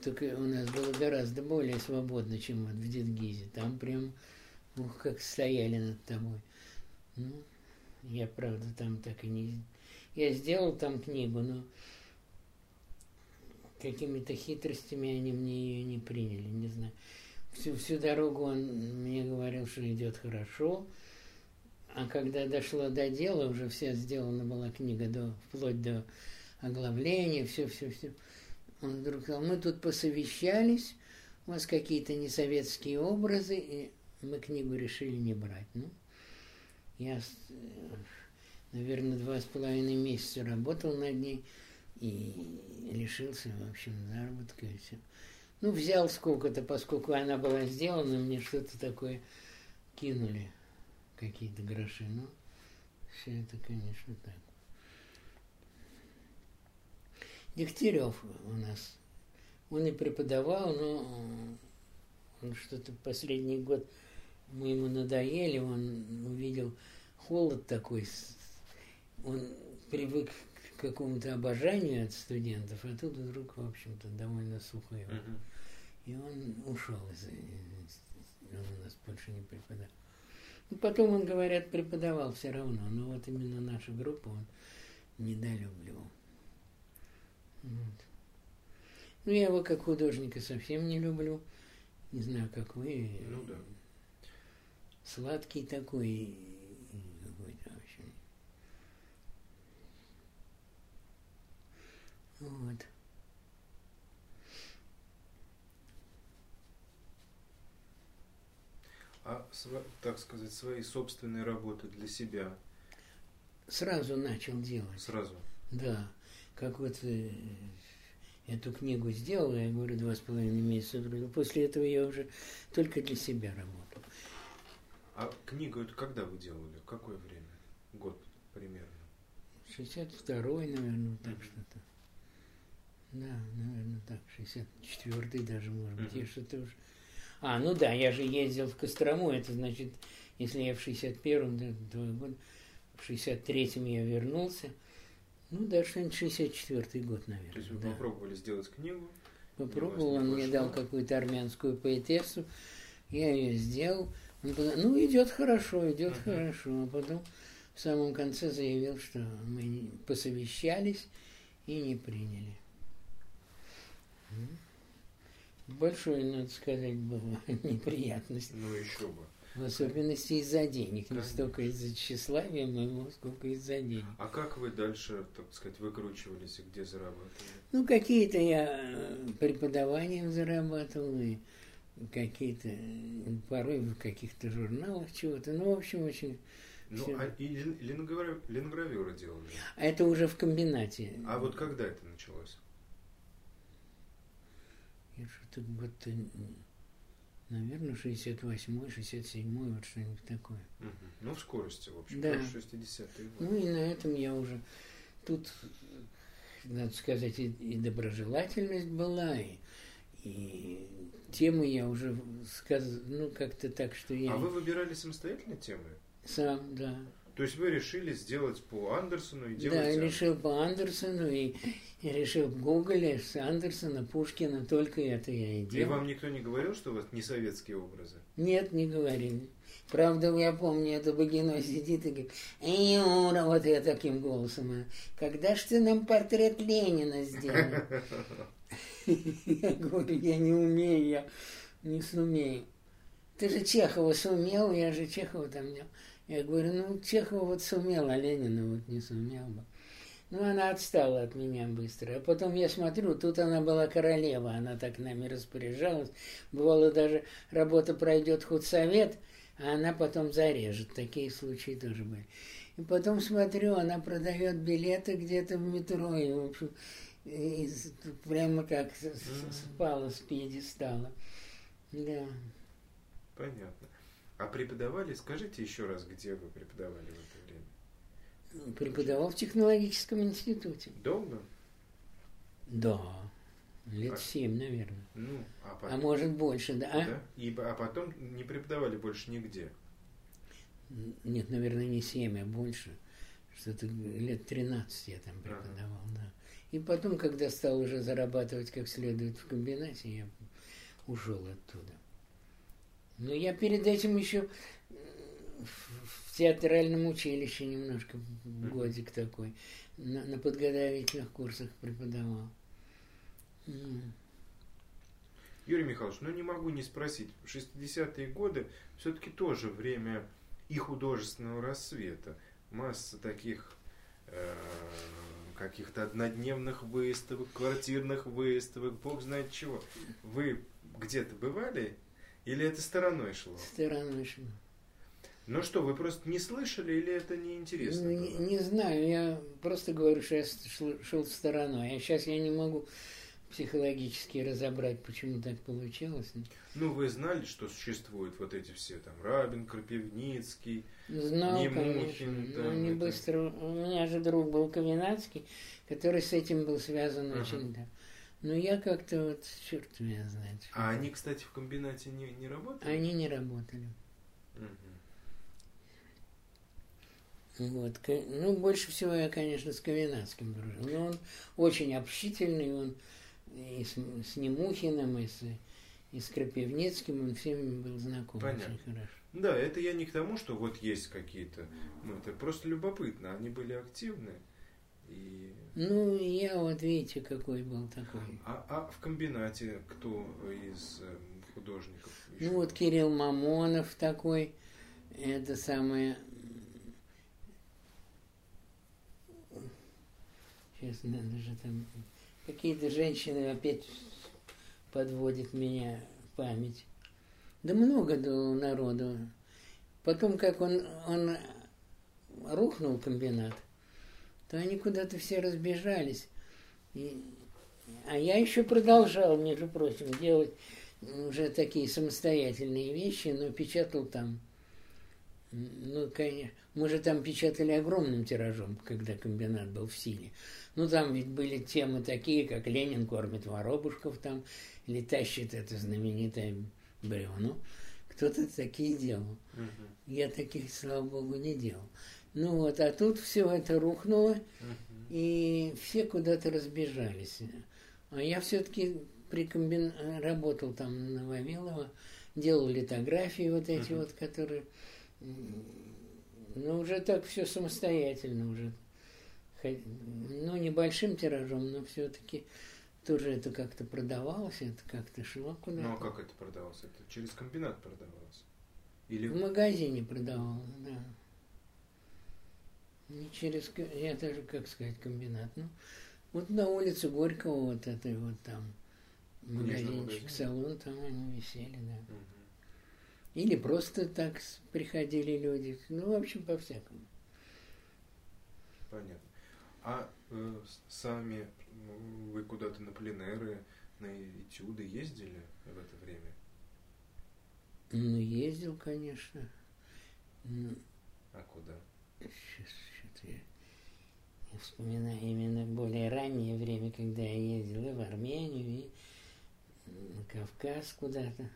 Только у нас было гораздо более свободно, чем вот в Дедгизе. Там прям, ух, как стояли над тобой. Ну, я, правда, там так и не... Я сделал там книгу, но какими-то хитростями они мне ее не приняли, не знаю. Всю, всю дорогу он мне говорил, что идет хорошо, а когда дошло до дела, уже вся сделана была книга, до, вплоть до оглавления, все-все-все. Он вдруг сказал, мы тут посовещались, у вас какие-то несоветские образы, и мы книгу решили не брать. Ну, я, э, наверное, два с половиной месяца работал над ней и лишился, в общем, заработка и все. Ну, взял сколько-то, поскольку она была сделана, мне что-то такое кинули, какие-то гроши. Ну, все это, конечно, так. Дегтярев у нас. Он и преподавал, но он что-то последний год мы ему надоели, он увидел холод такой, он привык к какому-то обожанию от студентов, а тут вдруг, в общем-то, довольно сухо его. И он ушел из из- он у нас больше не преподавал. Ну, потом он, говорят, преподавал все равно, но вот именно нашу группу он недолюбливал. Вот. Ну, я его как художника совсем не люблю. Не знаю, как вы. Ну да. Сладкий такой и какой-то вообще. Вот. А, так сказать, свои собственные работы для себя Сразу начал делать. сразу? Да, как вот э, эту книгу сделал, я говорю, два с половиной месяца. труда. После этого я уже только для себя работал. А книгу эту когда вы делали? Какое время? Год примерно. 62-й, наверное, так что-то. Да, наверное, так, 64-й даже, может быть, Мгм. я что-то уже... А, ну да, я же ездил в Кострому, это значит, если я в 61-м, да, два года, в 63-м я вернулся, ну да, что-нибудь 64-й год, наверное. То есть вы да. попробовали сделать книгу, Попробовал, он мне дал какую-то армянскую поэтессу, я ее сделал. Ну, идет хорошо, идет Мгм. хорошо. А потом в самом конце заявил, что мы посовещались и не приняли. Большой, надо сказать, была [laughs] неприятность. Ну, еще бы. В особенности из-за денег. Не столько из-за тщеславия моего, сколько из-за денег. А как вы дальше, так сказать, выкручивались и где зарабатывали? Ну, какие-то я э, преподаванием зарабатывал, и какие-то, порой в каких-то журналах чего-то. Ну, в общем, очень... Ну, Всё. а и лин- лингра- лингравюры делали. А это уже в комбинате. А вот когда это началось? Я что-то год-то, наверное, 68-й, 67-й, вот что-нибудь такое. Мгм. Ну, в скорости, в общем, Да. тоже 60-е годы. Ну и на этом я уже тут, надо сказать, и, и доброжелательность была, и, и темы я уже сказал, ну как-то так, что я А вы выбирали самостоятельно темы? сам, да. То есть вы решили сделать по Андерсону и Да, делать... я решил по Андерсону и, и решил в Гоголе с Андерсона, Пушкина, только это я и И делал. вам никто не говорил, что у вас не советские образы? Нет, не говорили. Правда, я помню, это Багино сидит и говорит, «Эй, Юра, вот я таким голосом, а, когда ж ты нам портрет Ленина сделал? [laughs] Я говорю, я не умею, я не сумею. Ты же Чехова сумел, я же Чехова там не... Я говорю, ну, Чехова вот сумел, а Ленина вот не сумел бы. Ну, она отстала от меня быстро. А потом я смотрю, тут она была королева, она так нами распоряжалась. Бывало даже, работа пройдет худсовет, а она потом зарежет. Такие случаи тоже были. И потом смотрю, она продает билеты где-то в метро, и, в общем, и прямо как спала с пьедестала. Да. Понятно. А преподавали, скажите еще раз, где вы преподавали в это время? Преподавал в технологическом институте. Долго? Да. Лет А- семь, наверное. Ну, а А потом... может больше, да? А? да? И, а потом не преподавали больше нигде. Нет, наверное, не семь, а больше. Что-то лет 13 я там Ага. преподавал, да. И потом, когда стал уже зарабатывать как следует в комбинате, я ушел оттуда. Но я перед этим еще в театральном училище немножко, годик такой, на, на подготовительных курсах преподавал. Юрий Михайлович, ну не могу не спросить. 60-е годы все-таки тоже время и художественного рассвета. Масса таких э, каких-то однодневных выставок, квартирных выставок, бог знает чего. Вы где-то бывали? Или это стороной шло? Стороной шло. Ну что, вы просто не слышали или это неинтересно Ну, не, не знаю, я просто говорю, что я шел, шел стороной. А сейчас я не могу психологически разобрать, почему так получилось. Ну, вы знали, что существуют вот эти все там Рабин, Крапивницкий, Знал, Немухин, там Но они это- быстро... У меня же друг был Каменацкий, который с этим был связан Ага. очень, да. Но я как-то вот, черт меня знает. что А они, кстати, в комбинате не, не работали? Они не работали. Вот. Ну, больше всего я, конечно, с Ковенацким дружил. Но он очень общительный, он и с, с Немухиным, и с, и с Крапивницким, он всеми был знаком Понятно. очень хорошо. Да, это я не к тому, что вот есть какие-то, ну это просто любопытно, они были активны. И... Ну, я вот, видите, какой был такой. А, а в комбинате кто из эм, художников? Ну, еще вот был? Кирилл Мамонов такой, это самое... Сейчас надо же там... Какие-то женщины опять подводят меня память. Да много было народу. Потом, как он, он рухнул комбинат, то они куда-то все разбежались. И- а я еще продолжал, между прочим, делать уже такие самостоятельные вещи, но печатал там. Ну, конечно, мы же там печатали огромным тиражом, когда комбинат был в силе. Ну, там ведь были темы такие, как Ленин кормит воробушков там, или тащит это знаменитое бревно. Кто-то такие делал. Мгм, Я таких, слава богу, не делал. Ну вот, а тут все это рухнуло, мгм. и все куда-то разбежались. А я все-таки при комбин... работал там на Вавилова, делал литографии вот эти Мгм. вот, которые... Ну, уже так все самостоятельно уже. Ну, небольшим тиражом, но все-таки тоже это как-то продавалось, это как-то шло куда-то. Ну а как это продавалось? Это через комбинат продавалось? Или... В магазине продавалось, да. Не через, я даже, как сказать, комбинат. Ну, вот на улице Горького, вот это вот там магазинчик, магазин? салон, там они висели, да. Мгм. Или просто так приходили люди. Ну, в общем, по-всякому. Понятно. А э, сами вы куда-то на пленеры, на этюды ездили в это время? Ну, ездил, конечно. Ну, А куда? сейчас, что-то я, я вспоминаю именно более раннее время, когда я ездил и в Армению, и на Кавказ куда-то.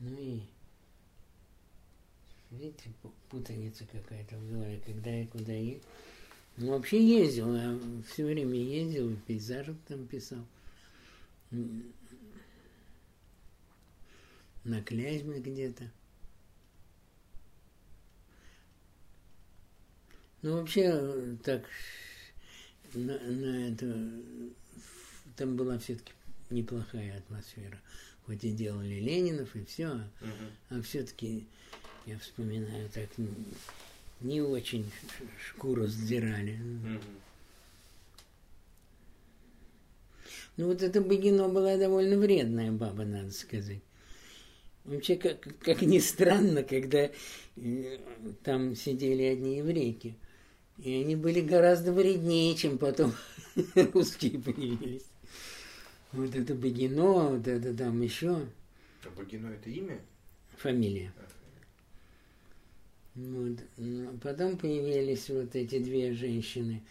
Ну и видите, пу- путаница какая-то в голове, когда я куда ехал. Ну, вообще ездил, я все время ездил, и пейзажи там писал. На Клязьме где-то. Ну, вообще, э, так, на, на это, там была все-таки неплохая атмосфера. Хоть и делали Ленинов и все, Мгм. а все-таки, я вспоминаю, так не очень шкуру сдирали. Ну, вот эта Богино была довольно вредная баба, надо сказать. Вообще, как, как ни странно, когда э, там сидели одни еврейки, и они были гораздо вреднее, чем потом [laughs] русские появились. Вот это Богино, вот это там еще А Богино это имя? фамилия. Вот. Ну, Потом появились вот эти две женщины.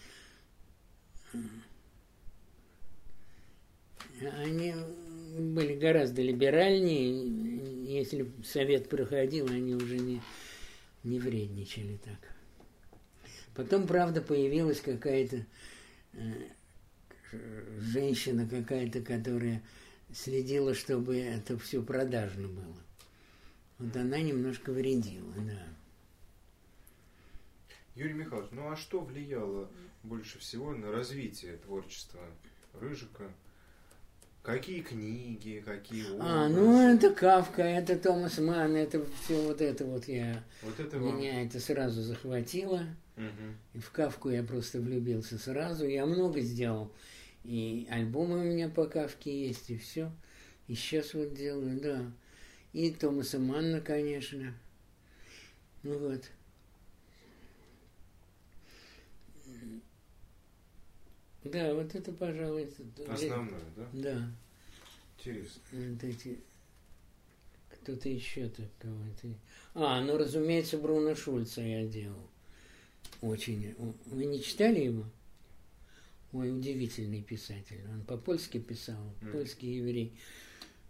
Они были гораздо либеральнее. Если совет проходил, они уже не, не вредничали так. Потом, правда, появилась какая-то э, женщина какая-то, которая следила, чтобы это все продажно было. Вот она немножко вредила, да. Юрий Михайлович, ну а что влияло больше всего на развитие творчества Рыжика? Какие книги, какие образы? А, ну это Кавка, это Томас Манн, это все вот это вот я... Вот это вам... Меня это сразу захватило. Мгм. И в Кавку я просто влюбился сразу. Я много сделал. И альбомы у меня по Кавке есть, и все. И сейчас вот делаю, да. И Томаса Манна, конечно. Ну вот. Да, вот это, пожалуй, это- Основное, да? Да. Интересно. Вот эти... Кто-то еще так кого-то... А, ну, разумеется, Бруно Шульца я делал. Очень. Вы не читали его? Ой, удивительный писатель. Он по-польски писал, Мгм. польский еврей.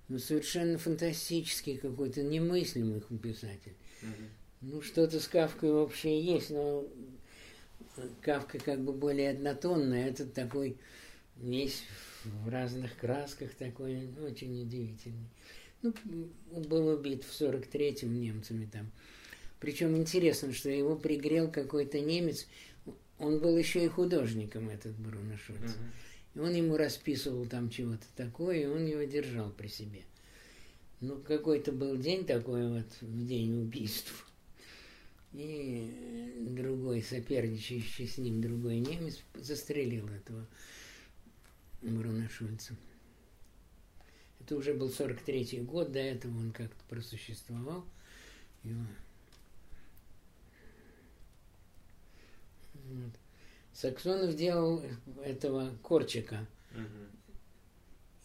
Ну, совершенно фантастический какой-то, немыслимый писатель. Мгм. Ну, что-то с Кавкой общее есть, но Кавка как бы более однотонный, а этот такой весь в разных красках такой, очень удивительный. Ну, был убит в 43-м немцами там. Причем интересно, что его пригрел какой-то немец, он был еще и художником, этот Бруно Шульц. Мгм. И он ему расписывал там чего-то такое, и он его держал при себе. Ну, какой-то был день такой вот, в день убийств. И э, другой, соперничающий с ним другой немец, застрелил этого Бруно Шульца. Это уже был 43-й год, до этого он как-то просуществовал. Он- Вот. Саксонов делал этого Корчика. Мгм.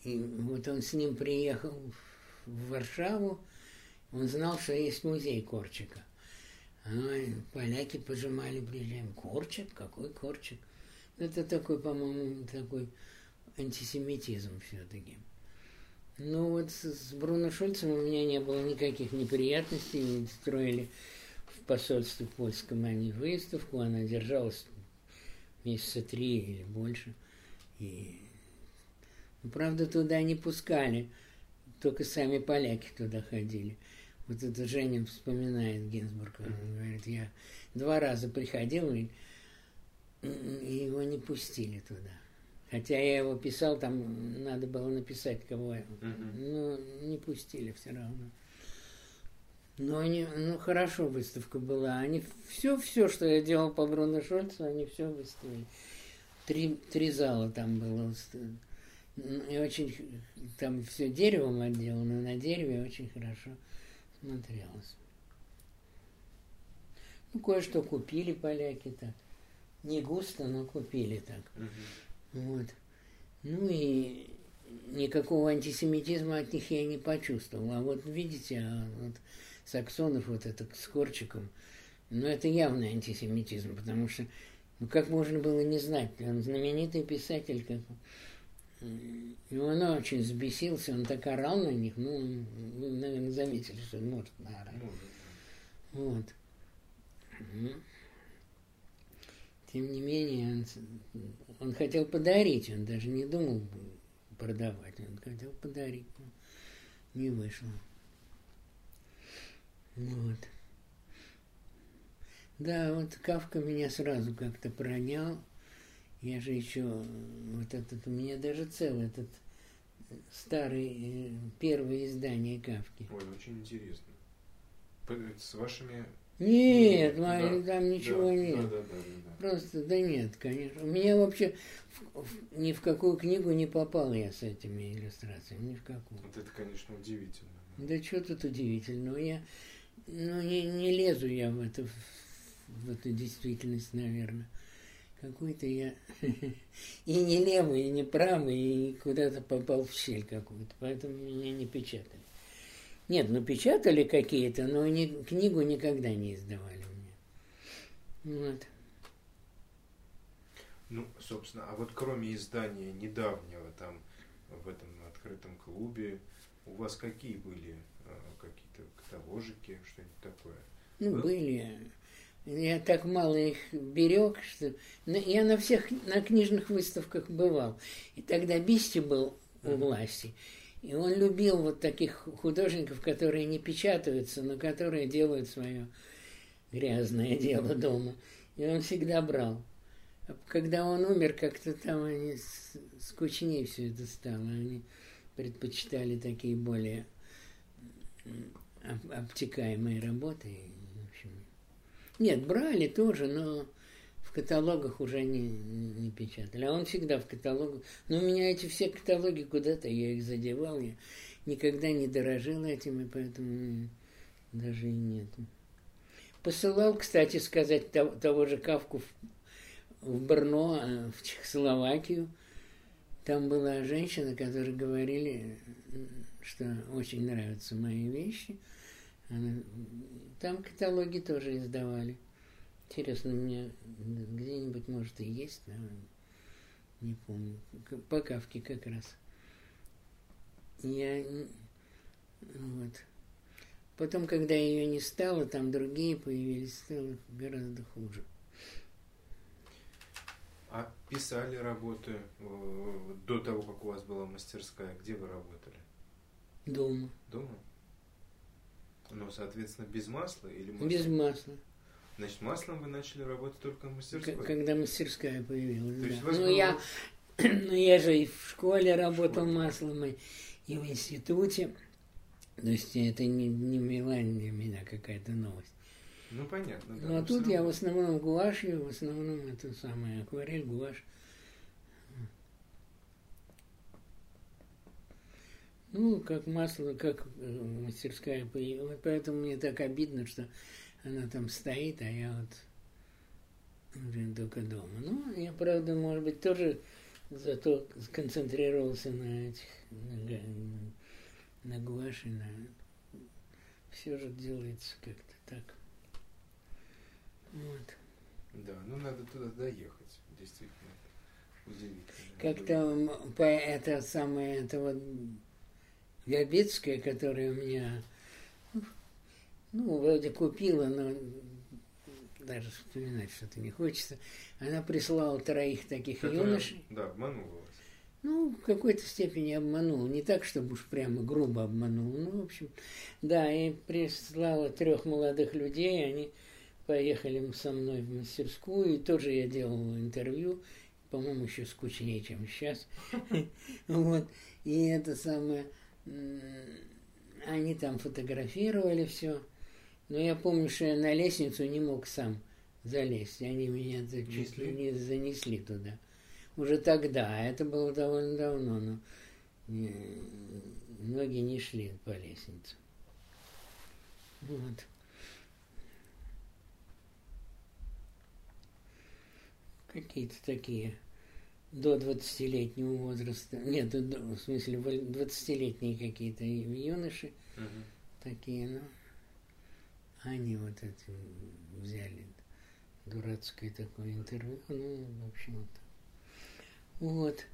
И вот он с ним приехал в Варшаву, он знал, что есть музей Корчика. А поляки пожимали плечами. Корчик? Какой Корчик? Это такой, по-моему, такой антисемитизм все-таки. Ну вот с, Бруно Шульцем у меня не было никаких неприятностей. Строили в посольстве польском они выставку, она держалась месяца три или больше. И ну, правда, туда не пускали, только сами поляки туда ходили. Вот это Женя вспоминает Гинзбург, он говорит, я два раза приходил, и, его не пустили туда. Хотя я его писал, там надо было написать кого, Мгм. но не пустили все равно. Но они, ну хорошо выставка была. Они все, все, что я делал по Бруно Шольцу, они все выставили. Три, три зала там было. И очень там все деревом отделано, на дереве очень хорошо смотрелось. Ну, кое-что купили поляки так. Не густо, но купили так. Мгм. Вот. Ну и никакого антисемитизма от них я не почувствовал. А вот видите, а вот Саксонов вот это с Корчиком, ну это явный антисемитизм, потому что ну как можно было не знать, он знаменитый писатель, как и он очень взбесился, он так орал на них, ну, вы, наверное, заметили, что он может наорать. Вот. Тем не менее, он, он хотел подарить, он даже не думал продавать, он хотел подарить, но не вышло. Вот. Да, вот Кавка меня сразу как-то пронял. Я же еще, вот этот, у меня даже целый этот старый, э, первое издание Кавки. Ой, очень интересно. П- С вашими... Нет, Да, там ничего да, нет. Да, да, да, да, да. Просто, да нет, конечно. У меня вообще в- в- ни в какую книгу не попал я с этими иллюстрациями, ни в какую. Вот это, конечно, удивительно. да. Да что тут удивительного? Я ну, не, не лезу я в эту, в эту действительность, наверное. Какой-то я [laughs] и не левый, и не правый, и куда-то попал в щель какую-то, поэтому меня не печатали. Нет, ну печатали какие-то, но ни- книгу никогда не издавали мне. Вот. Ну, собственно, а вот кроме издания недавнего там в этом открытом клубе, у вас какие были э, какие-то каталожики, что-нибудь такое? Ну, Да? были. Я так мало их берег, что... Я на всех, на книжных выставках бывал. И тогда Бисти был у власти. И он любил вот таких художников, которые не печатаются, но которые делают свое грязное [laughs] дело дома. И он всегда брал. А когда он умер, как-то там они скучнее все это стало. Они предпочитали такие более обтекаемые работы. Нет, брали тоже, но в каталогах уже не, не печатали. А он всегда в каталогах. Но у меня эти все каталоги куда-то, я их задевал, я никогда не дорожил этим, и поэтому даже и нет. Посылал, кстати сказать, того, того же Кавку в, в Брно, э, в Чехословакию. Там была женщина, которая говорили, что очень нравятся мои вещи. Там каталоги тоже издавали. Интересно, у меня где-нибудь, может, и есть, да, не помню. По Кавке как раз. Я... Вот. Потом, когда ее не стало, там другие появились, стало гораздо хуже. А писали работы э, до того, как у вас была мастерская? Где вы работали? Дома. Дома? Ну, соответственно, без масла или маслом? Без масла. Значит, маслом вы начали работать только в мастерской? К- Когда мастерская появилась. То есть да. вас Ну, было- я, [clears throat] ну, я же и в школе работал школе. маслом, и, и в институте. То есть это не, не была для меня какая-то новость. Ну, понятно, да. Ну, а тут всё я в равно. основном гуашью, в основном это самое акварель, гуашь. Ну, как масло, как э, мастерская появилась. Поэтому мне так обидно, что она там стоит, а я вот уже только дома. Ну, я, правда, может быть, тоже зато сконцентрировался на этих, на, га- на гуаши, на... Все же делается как-то так. Вот. Да, ну надо туда доехать, действительно. Удивительно. Как-то по это самое, это вот Габицкая, которая у меня, ну, вроде купила, но даже вспоминать что-то не хочется. Она прислала троих таких Которая, юношей. Да, обманула вас. Ну, в какой-то степени обманула. Не так, чтобы уж прямо грубо обманула. Ну, в общем, да, и прислала трех молодых людей. Они поехали со мной в мастерскую. И тоже я делал интервью. по-моему, еще скучнее, чем сейчас. [laughs] Вот. И это самое... Они там фотографировали все. Но я помню, что я на лестницу не мог сам залезть. Они меня чуть ли не занесли туда. Уже тогда, а это было довольно давно, но ноги не шли по лестнице. Вот. Какие-то такие до 20-летнего возраста. Нет, в смысле, 20-летние какие-то юноши. Угу. Такие, ну. Они вот это взяли дурацкое такое интервью. Ну, в общем, вот. Вот.